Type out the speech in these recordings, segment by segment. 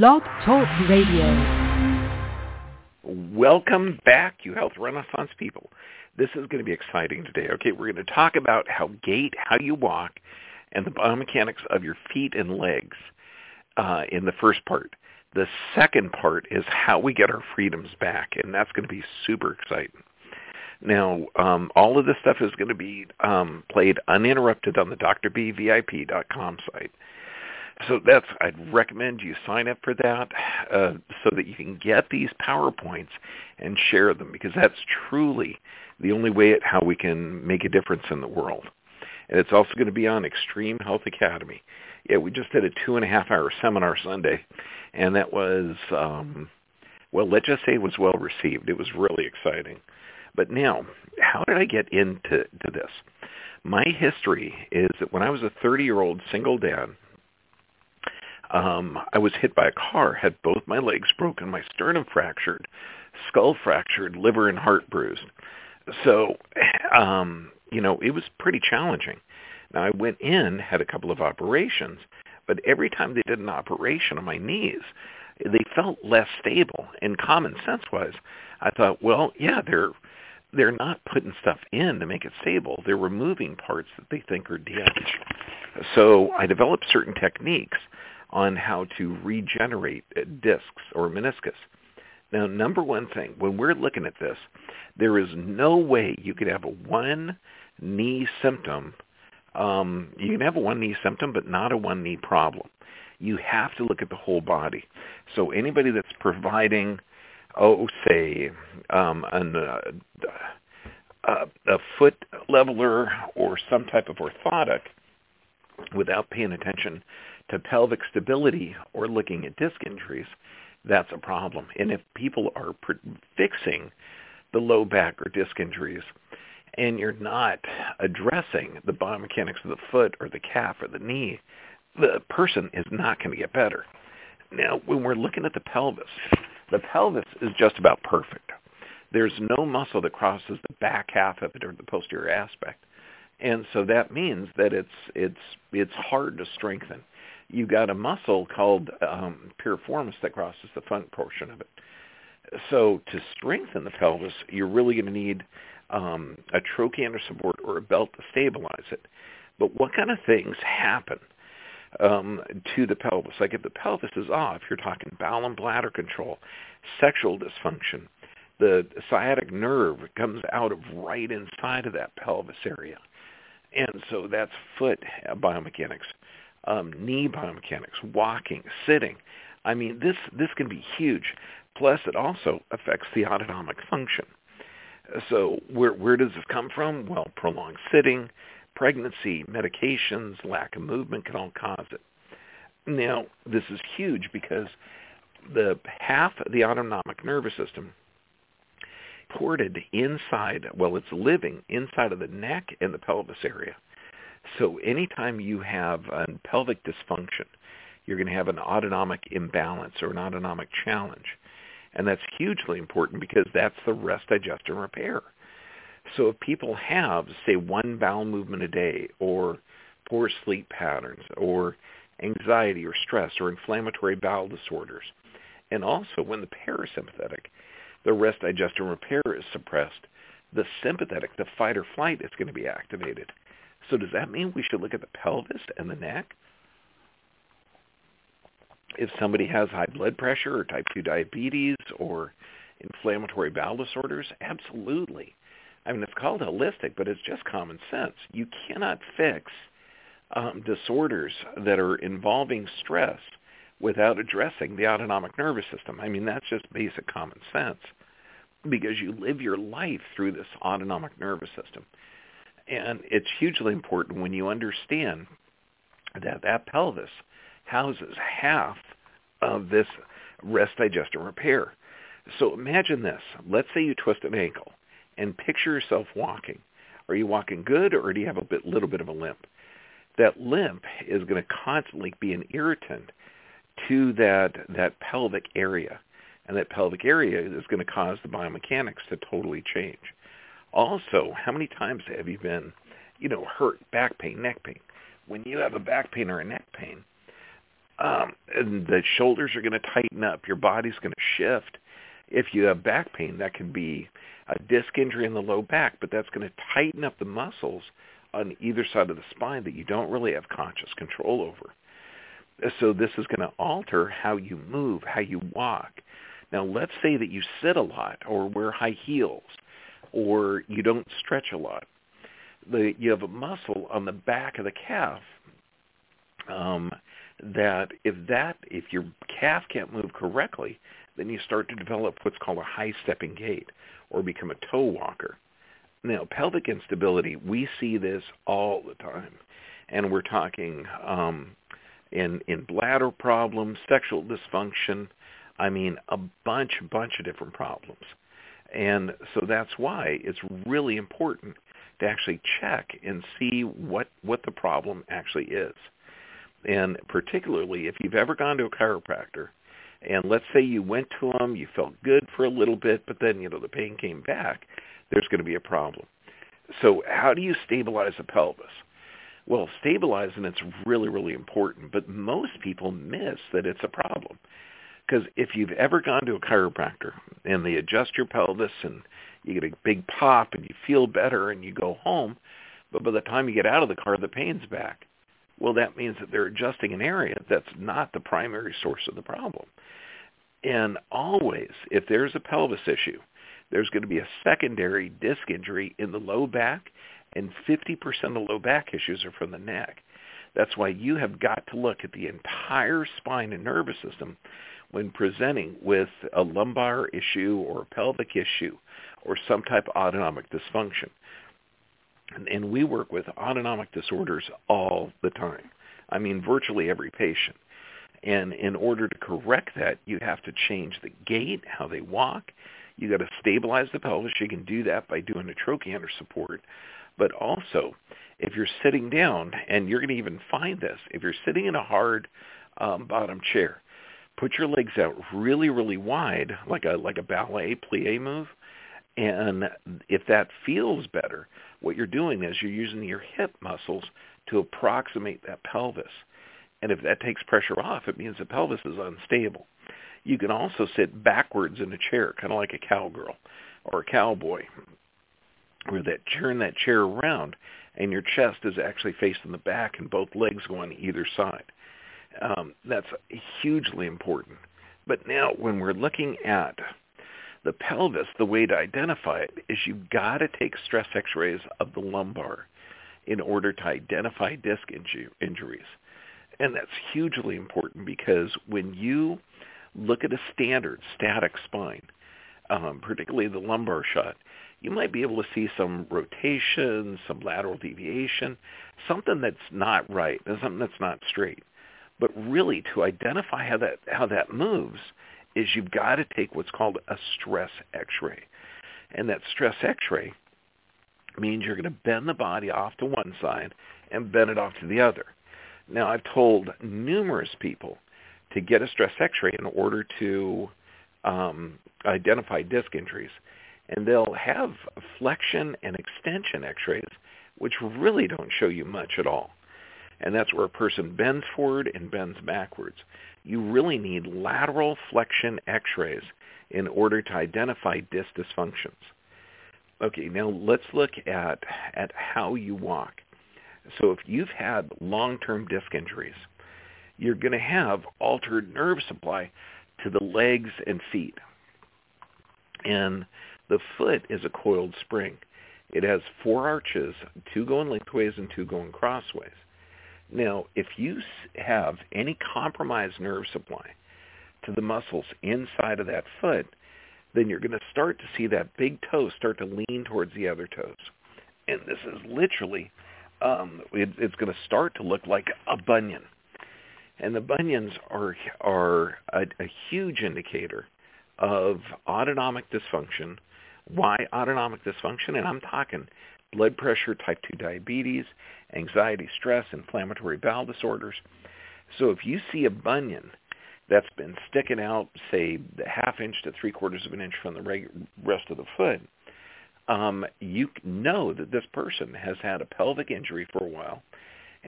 Blog Talk Radio. Welcome back, you health renaissance people. This is going to be exciting today. Okay, we're going to talk about how gait, how you walk, and the biomechanics of your feet and legs uh, in the first part. The second part is how we get our freedoms back, and that's going to be super exciting. Now, um, all of this stuff is going to be um, played uninterrupted on the drbvip.com site. So that's I'd recommend you sign up for that uh, so that you can get these PowerPoints and share them because that's truly the only way at how we can make a difference in the world. And it's also going to be on Extreme Health Academy. Yeah, we just did a two and a half hour seminar Sunday, and that was, um, well, let's just say it was well received. It was really exciting. But now, how did I get into to this? My history is that when I was a 30-year-old single dad, um, I was hit by a car, had both my legs broken, my sternum fractured, skull fractured, liver and heart bruised. So, um, you know, it was pretty challenging. Now I went in, had a couple of operations, but every time they did an operation on my knees, they felt less stable. And common sense was, I thought, well, yeah, they're they're not putting stuff in to make it stable. They're removing parts that they think are damaged. So I developed certain techniques on how to regenerate discs or meniscus. Now, number one thing, when we're looking at this, there is no way you could have a one knee symptom. Um, you can have a one knee symptom, but not a one knee problem. You have to look at the whole body. So anybody that's providing, oh, say, um, an, uh, a foot leveler or some type of orthotic without paying attention to pelvic stability or looking at disc mm-hmm. injuries, that's a problem. And if people are fixing the low back or disc injuries and you're not addressing the biomechanics of the foot or the calf or the knee, the person is not going to get better. Now, when we're looking at the pelvis, the pelvis is just about perfect. There's no muscle that crosses the back half of it or the posterior aspect. And so that means that it's it's it's hard to strengthen You've got a muscle called um, piriformis that crosses the front portion of it. So to strengthen the pelvis, you're really going to need um, a trochanter support or a belt to stabilize it. But what kind of things happen um, to the pelvis? Like if the pelvis is off, you're talking bowel and bladder control, sexual dysfunction. The sciatic nerve comes out of right inside of that pelvis area. And so that's foot biomechanics um, knee biomechanics, walking, sitting. I mean, this this can be huge. Plus, it also affects the autonomic function. So, where where does this come from? Well, prolonged sitting, pregnancy, medications, lack of movement can all cause it. Now, this is huge because the half of the autonomic nervous system ported inside, well, it's living inside of the neck and the pelvis area. So anytime you have a pelvic dysfunction, you're going to have an autonomic imbalance or an autonomic challenge. And that's hugely important because that's the rest, digest, and repair. So if people have, say, one bowel movement a day or poor sleep patterns or anxiety or stress or inflammatory bowel disorders, and also when the parasympathetic, the rest, digest, and repair is suppressed, the sympathetic, the fight or flight is going to be activated. So does that mean we should look at the pelvis and the neck? If somebody has high blood pressure or type 2 diabetes or inflammatory bowel disorders, absolutely. I mean, it's called holistic, but it's just common sense. You cannot fix um, disorders that are involving stress without addressing the autonomic nervous system. I mean, that's just basic common sense because you live your life through this autonomic nervous system. And it's hugely important when you understand that that pelvis houses half of this rest, digest, and repair. So imagine this. Let's say you twist an ankle and picture yourself walking. Are you walking good or do you have a bit, little bit of a limp? That limp is going to constantly be an irritant to that, that pelvic area. And that pelvic area is going to cause the biomechanics to totally change. Also, how many times have you been, you know, hurt, back pain, neck pain? When you have a back pain or a neck pain, Um, and the shoulders are going to tighten up. Your body's going to shift. If you have back pain, that can be a disc injury in the low back, but that's going to tighten up the muscles on either side of the spine that you don't really have conscious control over. So this is going to alter how you move, how you walk. Now let's say that you sit a lot or wear high heels or you don't stretch a lot. The, you have a muscle on the back of the calf um, that if that if your calf can't move correctly, then you start to develop what's called a high stepping gait or become a toe walker. Now, pelvic instability, we see this all the time. And we're talking um, in, in bladder problems, sexual dysfunction, I mean, a bunch, bunch of different problems. And so that's why it's really important to actually check and see what, what the problem actually is. And particularly if you've ever gone to a chiropractor and let's say you went to them, you felt good for a little bit, but then, you know, the pain came back, there's going to be a problem. So how do you stabilize the pelvis? Well, stabilizing it's really, really important, but most people miss that it's a problem. Because if you've ever gone to a chiropractor and they adjust your pelvis and you get a big pop and you feel better and you go home, but by the time you get out of the car, the pain's back. Well, that means that they're adjusting an area that's not the primary source of the problem. And always, if there's a pelvis issue, there's going to be a secondary disc injury in the low back, and 50% of low back issues are from the neck. That's why you have got to look at the entire spine and nervous system when presenting with a lumbar issue or a pelvic issue or some type of autonomic dysfunction. And, and we work with autonomic disorders all the time. I mean, virtually every patient. And in order to correct that, you have to change the gait, how they walk. You got to stabilize the pelvis. You can do that by doing a trochanter support. But also, if you're sitting down, and you're going to even find this, if you're sitting in a hard um, bottom chair, put your legs out really, really wide, like a like a ballet plie move. And if that feels better, what you're doing is you're using your hip muscles to approximate that pelvis. And if that takes pressure off, it means the pelvis is unstable. You can also sit backwards in a chair, kind of like a cowgirl or a cowboy, where that turn that chair around and your chest is actually facing the back and both legs go on either side. Um, that's hugely important. But now when we're looking at the pelvis, the way to identify it is you've got to take stress x-rays of the lumbar in order to identify disc inju- injuries. And that's hugely important because when you look at a standard static spine, um, particularly the lumbar shot, you might be able to see some rotation, some lateral deviation, something that's not right, something that's not straight. But really, to identify how that how that moves, is you've got to take what's called a stress X-ray, and that stress X-ray means you're going to bend the body off to one side and bend it off to the other. Now, I've told numerous people to get a stress X-ray in order to um, identify disc injuries, and they'll have flexion and extension X-rays, which really don't show you much at all. And that's where a person bends forward and bends backwards. You really need lateral flexion X-rays in order to identify disc dysfunctions. Okay, now let's look at, at how you walk. So if you've had long-term disc injuries, you're going to have altered nerve supply to the legs and feet. And the foot is a coiled spring. It has four arches, two going lengthways and two going crossways. Now, if you have any compromised nerve supply to the muscles inside of that foot, then you're going to start to see that big toe start to lean towards the other toes. And this is literally, um, it, it's going to start to look like a bunion. And the bunions are, are a, a huge indicator of autonomic dysfunction. Why autonomic dysfunction? And I'm talking blood pressure, type 2 diabetes, anxiety, stress, inflammatory bowel disorders. So if you see a bunion that's been sticking out, say, half inch to three quarters of an inch from the rest of the foot, um, you know that this person has had a pelvic injury for a while,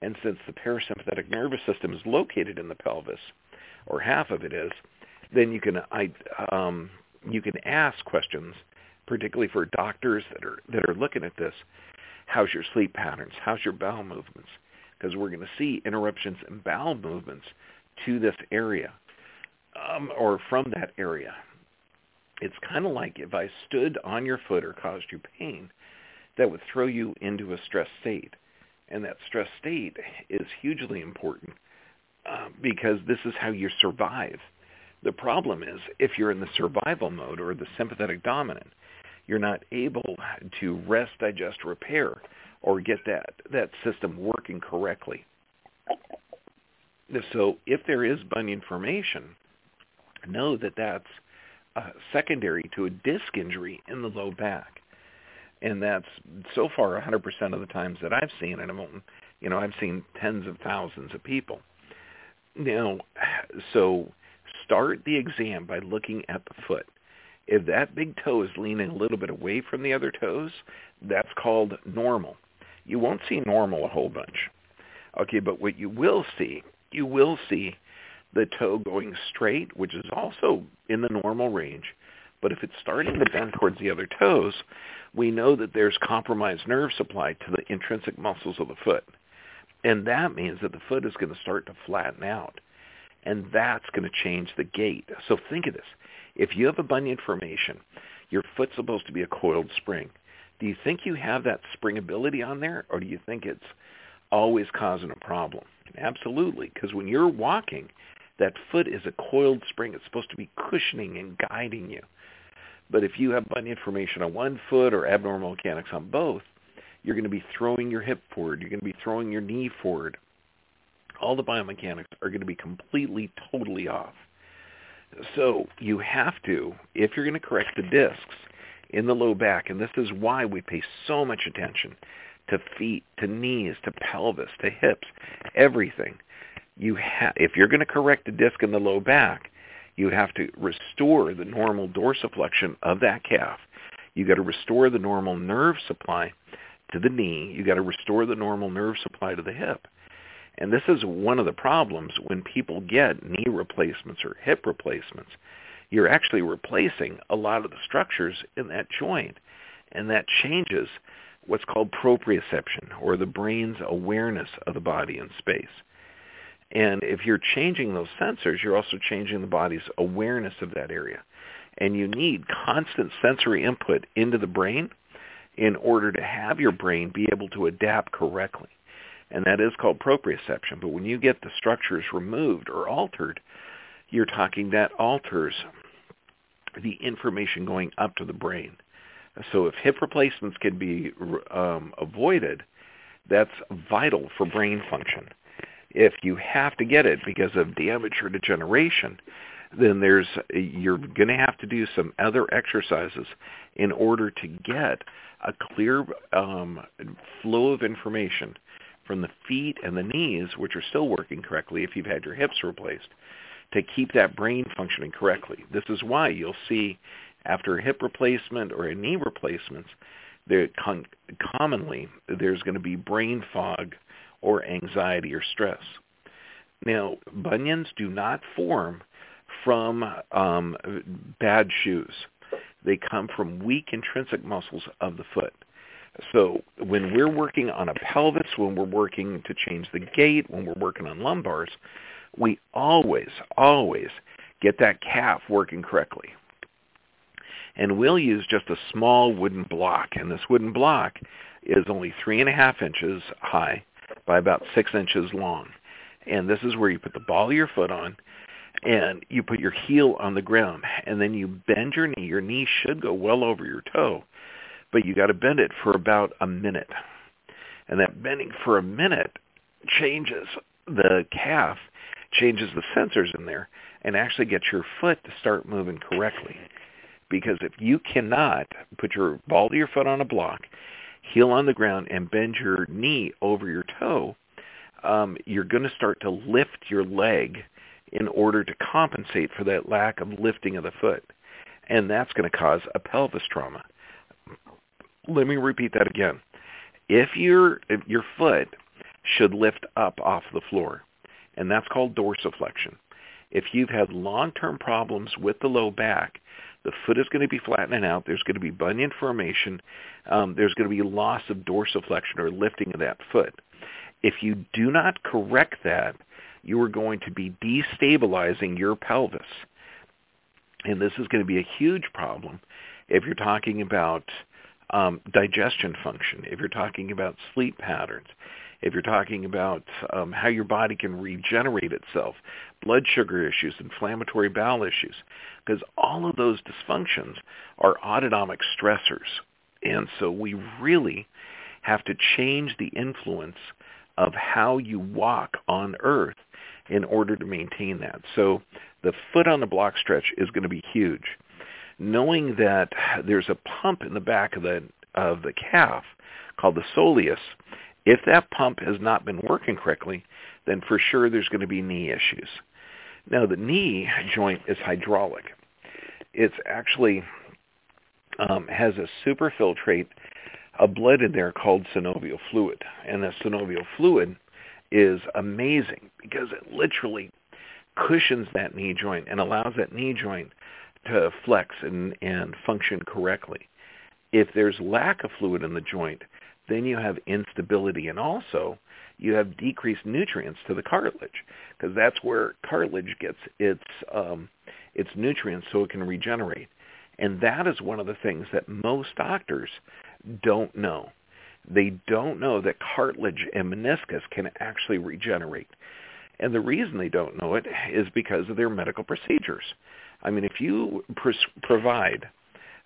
And since the parasympathetic nervous system is located in the pelvis, or half of it is, then you can I, um, you can ask questions, particularly for doctors that are that are looking at this. How's your sleep patterns? How's your bowel movements? Because we're going to see interruptions in bowel movements to this area um, or from that area. It's kind of like if I stood on your foot or caused you pain, that would throw you into a stress state. And that stress state is hugely important uh, because this is how you survive. The problem is if you're in the survival mode or the sympathetic dominant, you're not able to rest, digest, repair, or get that, that system working correctly. So if there is bunion formation, know that that's uh, secondary to a disc injury in the low back. And that's so far 100% of the times that I've seen it. I'm, you know, I've seen tens of thousands of people. Now, so start the exam by looking at the foot. If that big toe is leaning a little bit away from the other toes, that's called normal. You won't see normal a whole bunch. Okay, but what you will see, you will see the toe going straight, which is also in the normal range. But if it's starting to bend towards the other toes, we know that there's compromised nerve supply to the intrinsic muscles of the foot. And that means that the foot is going to start to flatten out. And that's going to change the gait. So think of this. If you have a bunion formation, your foot's supposed to be a coiled spring. Do you think you have that springability on there, or do you think it's always causing a problem? Absolutely, because when you're walking, that foot is a coiled spring. It's supposed to be cushioning and guiding you. But if you have bunion formation on one foot or abnormal mechanics on both, you're going to be throwing your hip forward. You're going to be throwing your knee forward. All the biomechanics are going to be completely, totally off. So you have to, if you're going to correct the discs in the low back, and this is why we pay so much attention to feet, to knees, to pelvis, to hips, everything you ha- if you're going to correct the disc in the low back, you have to restore the normal dorsiflexion of that calf. You got to restore the normal nerve supply to the knee. You got to restore the normal nerve supply to the hip. And this is one of the problems when people get knee replacements or hip replacements. You're actually replacing a lot of the structures in that joint. And that changes what's called proprioception, or the brain's awareness of the body in space. And if you're changing those sensors, you're also changing the body's awareness of that area. And you need constant sensory input into the brain in order to have your brain be able to adapt correctly. And that is called proprioception. But when you get the structures removed or altered, you're talking that alters the information going up to the brain. So if hip replacements can be um, avoided, that's vital for brain function if you have to get it because of damage or degeneration, then there's you're going to have to do some other exercises in order to get a clear um, flow of information from the feet and the knees, which are still working correctly if you've had your hips replaced, to keep that brain functioning correctly. This is why you'll see after a hip replacement or a knee replacements, there con- commonly there's going to be brain fog or anxiety or stress. Now, bunions do not form from um, bad shoes. They come from weak intrinsic muscles of the foot. So when we're working on a pelvis, when we're working to change the gait, when we're working on lumbars, we always, always get that calf working correctly. And we'll use just a small wooden block. And this wooden block is only three and a half inches high by about six inches long. And this is where you put the ball of your foot on and you put your heel on the ground and then you bend your knee. Your knee should go well over your toe, but you got to bend it for about a minute. And that bending for a minute changes the calf, changes the sensors in there, and actually gets your foot to start moving correctly. Because if you cannot put your ball of your foot on a block heel on the ground and bend your knee over your toe, um, you're going to start to lift your leg in order to compensate for that lack of lifting of the foot. And that's going to cause a pelvis trauma. Let me repeat that again. If your if your foot should lift up off the floor, and that's called dorsiflexion. If you've had long-term problems with the low back, the foot is going to be flattening out. There's going to be bunion formation. Um, there's going to be loss of dorsiflexion or lifting of that foot. If you do not correct that, you are going to be destabilizing your pelvis. And this is going to be a huge problem if you're talking about um, digestion function, if you're talking about sleep patterns, if you're talking about um, how your body can regenerate itself, blood sugar issues, inflammatory bowel issues, because all of those dysfunctions are autonomic stressors. And so we really have to change the influence of how you walk on earth in order to maintain that. So the foot on the block stretch is going to be huge. Knowing that there's a pump in the back of the of the calf called the soleus, if that pump has not been working correctly, then for sure there's going to be knee issues. Now the knee joint is hydraulic. It's actually um, has a superfiltrate a blood in there called synovial fluid, and the synovial fluid is amazing because it literally cushions that knee joint and allows that knee joint to flex and, and function correctly. If there's lack of fluid in the joint, then you have instability and also you have decreased nutrients to the cartilage because that's where cartilage gets its um, its nutrients so it can regenerate. And that is one of the things that most doctors don't know. They don't know that cartilage and meniscus can actually regenerate. And the reason they don't know it is because of their medical procedures. I mean, if you pres- provide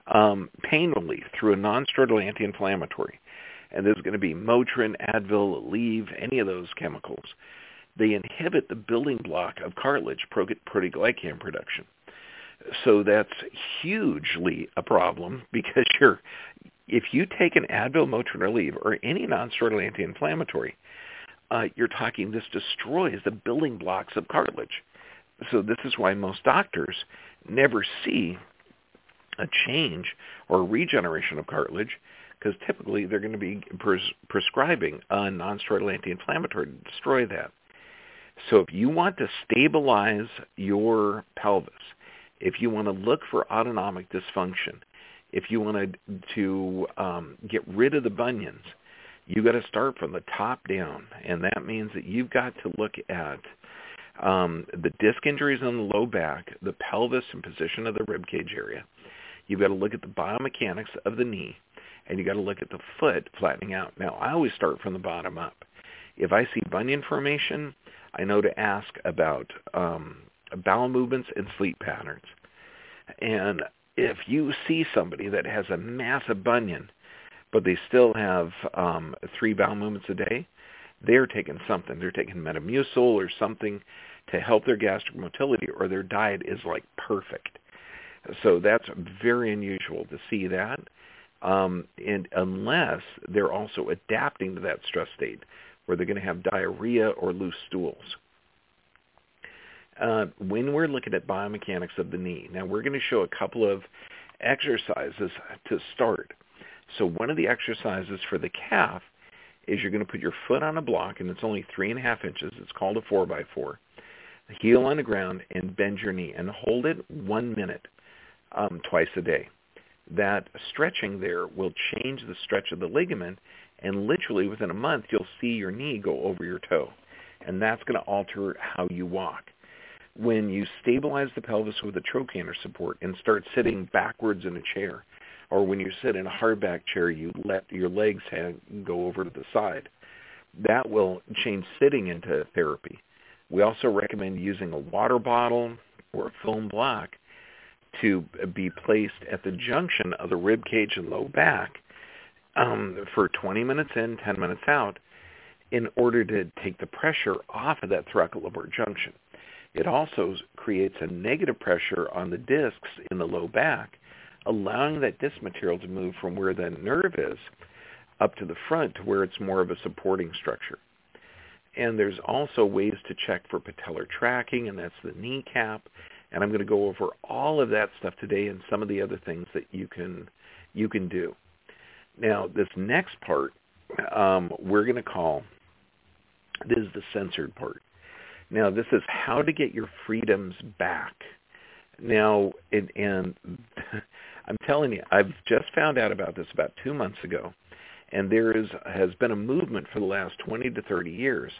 um, pain relief through a non-steroidal anti-inflammatory, and there's going to be Motrin, Advil, Aleve, any of those chemicals, they inhibit the building block of cartilage, proteoglycan production. So that's hugely a problem because you're if you take an Advil, Motrin, or Aleve, or any non-steroidal anti-inflammatory, uh, you're talking this destroys the building blocks of cartilage. So this is why most doctors never see a change or regeneration of cartilage because typically they're going to be pres- prescribing a non-steroidal anti-inflammatory to destroy that. So if you want to stabilize your pelvis, if you want to look for autonomic dysfunction, if you want to um, get rid of the bunions, you've got to start from the top down, and that means that you've got to look at um, the disc injuries on the low back, the pelvis and position of the rib cage area. You've got to look at the biomechanics of the knee, and you've got to look at the foot flattening out. Now, I always start from the bottom up. If I see bunion formation, I know to ask about um, bowel movements and sleep patterns. And if you see somebody that has a massive bunion, but they still have um, three bowel movements a day, they're taking something. They're taking Metamucil or something to help their gastric motility, or their diet is like perfect. So that's very unusual to see that, um, and unless they're also adapting to that stress state, where they're going to have diarrhea or loose stools uh, when we're looking at biomechanics of the knee, now we're going to show a couple of exercises to start. So one of the exercises for the calf is you're going to put your foot on a block, and it's only three and a half inches. It's called a four by four. Heel on the ground and bend your knee and hold it one minute um, twice a day. That stretching there will change the stretch of the ligament, and literally within a month you'll see your knee go over your toe, and that's going to alter how you walk when you stabilize the pelvis with a trochanter support and start sitting backwards in a chair, or when you sit in a hardback chair, you let your legs hang, go over to the side. That will change sitting into therapy. We also recommend using a water bottle or a foam block to be placed at the junction of the rib cage and low back um, for 20 minutes in, 10 minutes out, in order to take the pressure off of that thoracolumbar junction. It also creates a negative pressure on the discs in the low back, allowing that disc material to move from where the nerve is up to the front to where it's more of a supporting structure. And there's also ways to check for patellar tracking, and that's the kneecap. And I'm going to go over all of that stuff today and some of the other things that you can you can do. Now, this next part um, we're going to call This is the censored part. Now, this is how to get your freedoms back. Now, it, and I'm telling you, I've just found out about this about two months ago, and there is has been a movement for the last 20 to 30 years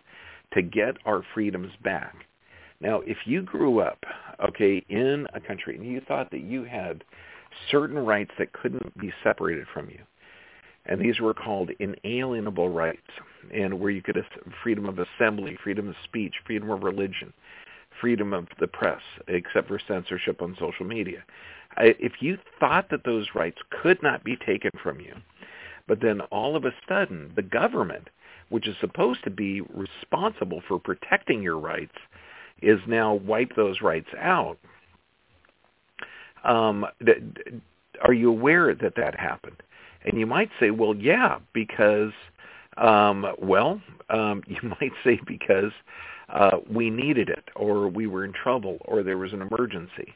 to get our freedoms back. Now, if you grew up, okay, in a country and you thought that you had certain rights that couldn't be separated from you, and these were called inalienable rights, and where you could freedom of assembly, freedom of speech, freedom of religion, freedom of the press, except for censorship on social media. If you thought that those rights could not be taken from you, but then all of a sudden the government, which is supposed to be responsible for protecting your rights, is now wipe those rights out. Um, are you aware that that happened? And you might say, well, yeah, because, um, well, um, you might say because uh, we needed it, or we were in trouble, or there was an emergency.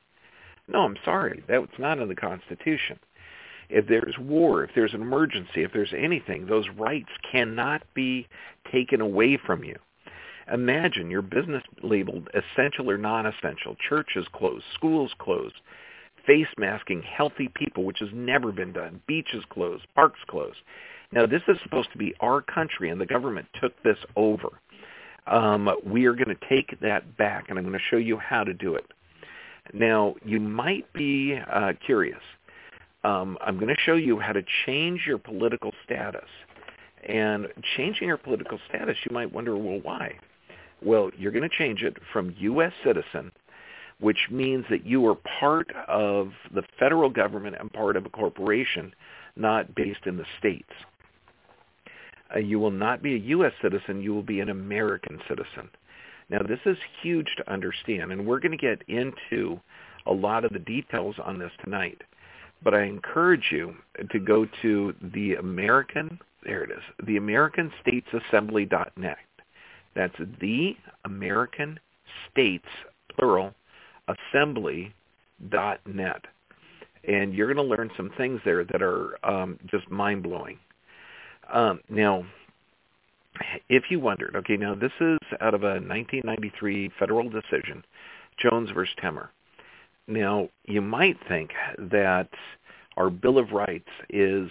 No, I'm sorry, that's not in the Constitution. If there's war, if there's an emergency, if there's anything, those rights cannot be taken away from you. Imagine your business labeled essential or non-essential, churches closed, schools closed, face masking healthy people, which has never been done, beaches closed, parks closed. Now, this is supposed to be our country, and the government took this over. Um, we are going to take that back, and I'm going to show you how to do it. Now, you might be uh, curious. Um, I'm going to show you how to change your political status. And changing your political status, you might wonder, well, why? Well, you're going to change it from U.S. citizen, which means that you are part of the federal government and part of a corporation, not based in the states. Uh, you will not be a U.S. citizen. You will be an American citizen. Now, this is huge to understand, and we're going to get into a lot of the details on this tonight. But I encourage you to go to the American, there it is, the American States Assembly.net. That's the American States, plural, assembly.net. And you're going to learn some things there that are um, just mind-blowing. Um, now, if you wondered, okay, now this is out of a 1993 federal decision, Jones versus Temmer. Now, you might think that our Bill of Rights is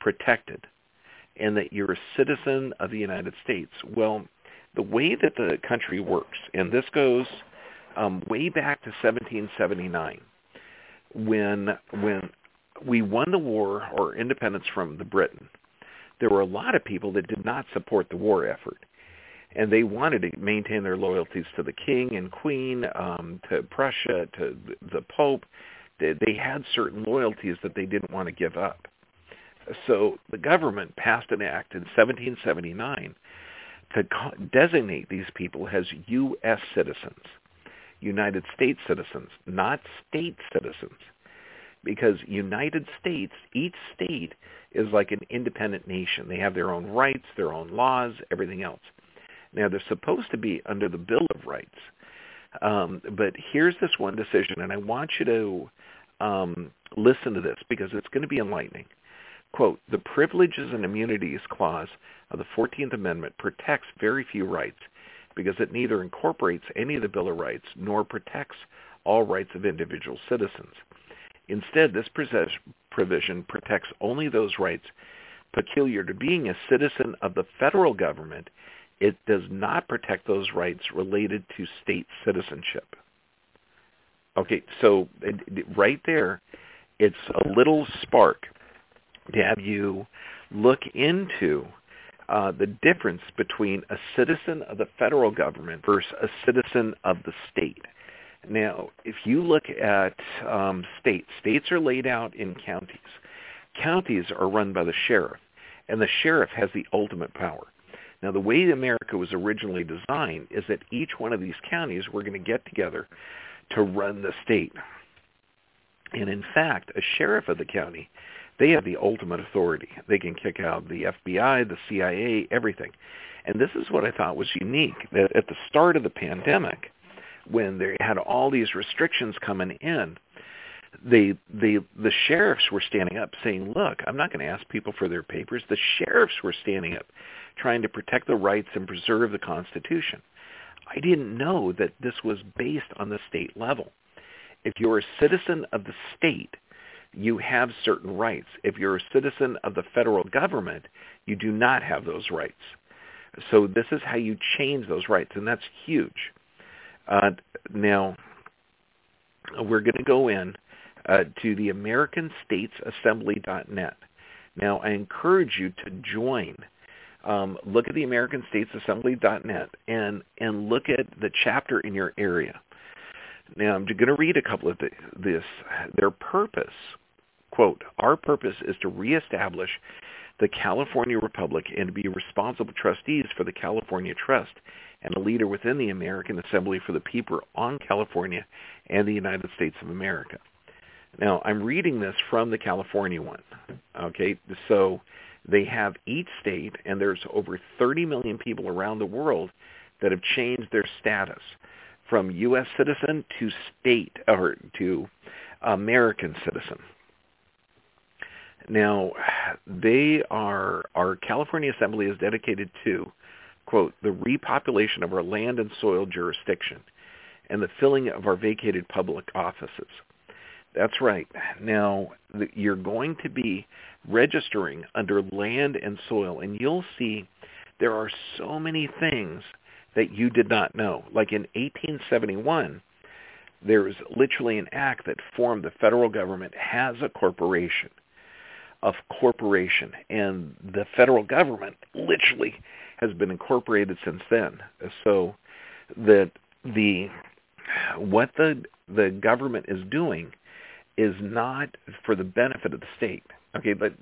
protected and that you're a citizen of the United States. Well, the way that the country works, and this goes um, way back to 1779, when when we won the war or independence from the Britain, there were a lot of people that did not support the war effort. And they wanted to maintain their loyalties to the king and queen, um, to Prussia, to the Pope. They, they had certain loyalties that they didn't want to give up. So the government passed an act in 1779 to designate these people as U.S. citizens, United States citizens, not state citizens. Because United States, each state is like an independent nation. They have their own rights, their own laws, everything else. Now, they're supposed to be under the Bill of Rights. Um, but here's this one decision, and I want you to um, listen to this because it's going to be enlightening. Quote, the Privileges and Immunities Clause of the 14th Amendment protects very few rights because it neither incorporates any of the Bill of Rights nor protects all rights of individual citizens. Instead, this provision protects only those rights peculiar to being a citizen of the federal government. It does not protect those rights related to state citizenship. Okay, so right there, it's a little spark to have you look into uh, the difference between a citizen of the federal government versus a citizen of the state. Now, if you look at um, states, states are laid out in counties. Counties are run by the sheriff, and the sheriff has the ultimate power. Now, the way America was originally designed is that each one of these counties were going to get together to run the state. And in fact, a sheriff of the county, they have the ultimate authority. They can kick out the FBI, the CIA, everything. And this is what I thought was unique. That at the start of the pandemic, when they had all these restrictions coming in, they they the sheriffs were standing up saying, "Look, I'm not going to ask people for their papers." The sheriffs were standing up trying to protect the rights and preserve the Constitution. I didn't know that this was based on the state level. If you're a citizen of the state, you have certain rights. If you're a citizen of the federal government, you do not have those rights. So this is how you change those rights, and that's huge. Uh, now, we're going to go in uh, to the AmericanStatesAssembly.net. Now, I encourage you to join. Um, look at the AmericanStatesAssembly.net and and look at the chapter in your area. Now, I'm going to read a couple of the, this. Their purpose, quote, our purpose is to reestablish the California Republic and to be responsible trustees for the California Trust and a leader within the American Assembly for the People on California and the United States of America. Now, I'm reading this from the California one. Okay, so they have each state, and there's over 30 million people around the world that have changed their status from U.S. citizen to state or to American citizen. Now, they are our California Assembly is dedicated to, quote, the repopulation of our land and soil jurisdiction and the filling of our vacated public offices. That's right. Now, you're going to be registering under land and soil, and you'll see there are so many things that you did not know. Like in 1871, there was literally an act that formed the federal government as a corporation of corporation, and the federal government literally has been incorporated since then. So that the what the the government is doing is not for the benefit of the state. Okay, but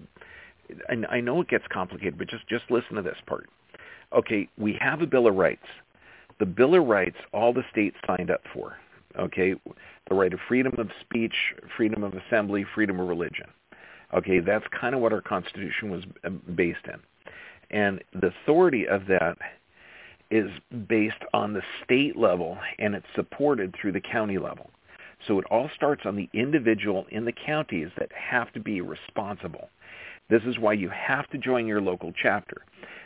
and I know it gets complicated, but just just listen to this part. Okay, we have a Bill of Rights. The Bill of Rights, all the states signed up for. Okay, the right of freedom of speech, freedom of assembly, freedom of religion. Okay, that's kind of what our Constitution was uh, based in. And the authority of that is based on the state level and it's supported through the county level. So it all starts on the individual in the counties that have to be responsible. This is why you have to join your local chapter.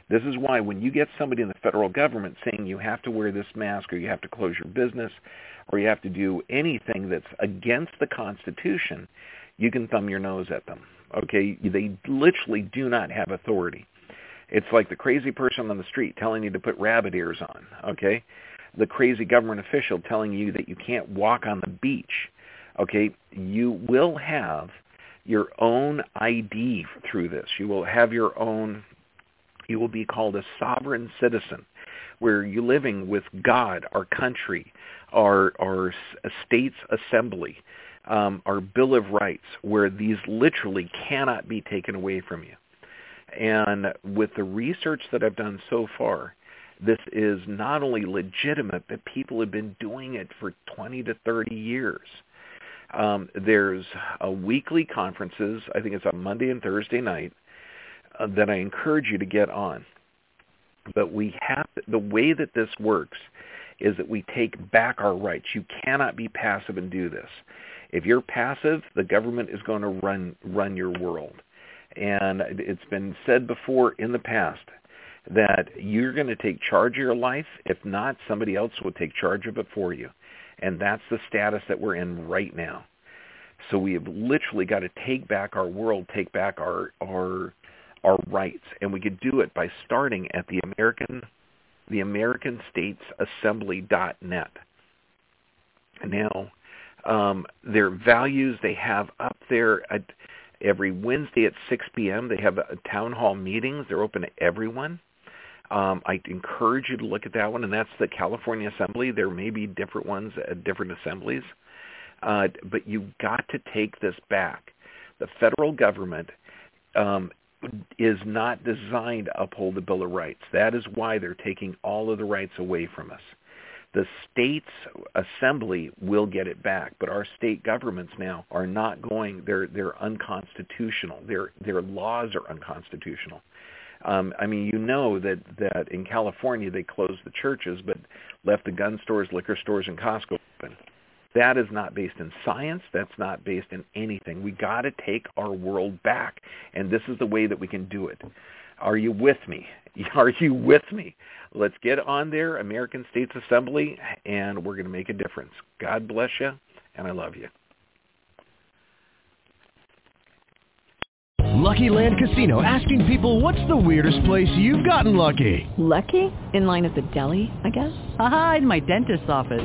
This is why when you get somebody in the federal government saying you have to wear this mask or you have to close your business or you have to do anything that's against the Constitution, you can thumb your nose at them. Okay? They literally do not have authority. It's like the crazy person on the street telling you to put rabbit ears on. Okay? the crazy government official telling you that you can't walk on the beach, okay, you will have your own ID through this. You will have your own, you will be called a sovereign citizen where you're living with God, our country, our, our state's assembly, um, our Bill of Rights, where these literally cannot be taken away from you. And with the research that I've done so far, this is not only legitimate, but people have been doing it for 20 to 30 years. Um, there's a weekly conferences. I think it's on Monday and Thursday night uh, that I encourage you to get on. But we have the way that this works is that we take back our rights. You cannot be passive and do this. If you're passive, the government is going to run run your world. And it's been said before in the past that you're going to take charge of your life. If not, somebody else will take charge of it for you. And that's the status that we're in right now. So we have literally got to take back our world, take back our our our rights, and we could do it by starting at the American the American States Assembly.net. Now, um, their values they have up there at, every Wednesday at 6 p.m. They have a town hall meetings. They're open to everyone. Um, I encourage you to look at that one, and that's the California Assembly. There may be different ones at different assemblies, uh, but you've got to take this back. The federal government um, is not designed to uphold the Bill of Rights. That is why they're taking all of the rights away from us. The state's assembly will get it back, but our state governments now are not going. They're they're unconstitutional. Their their laws are unconstitutional. Um, I mean, you know that that in California they closed the churches, but left the gun stores, liquor stores, and Costco open. That is not based in science. That's not based in anything. We got to take our world back, and this is the way that we can do it. Are you with me? Are you with me? Let's get on there, American States Assembly, and we're going to make a difference. God bless you, and I love you. Lucky Land Casino asking people what's the weirdest place you've gotten lucky? Lucky? In line at the deli, I guess? Aha, in my dentist's office.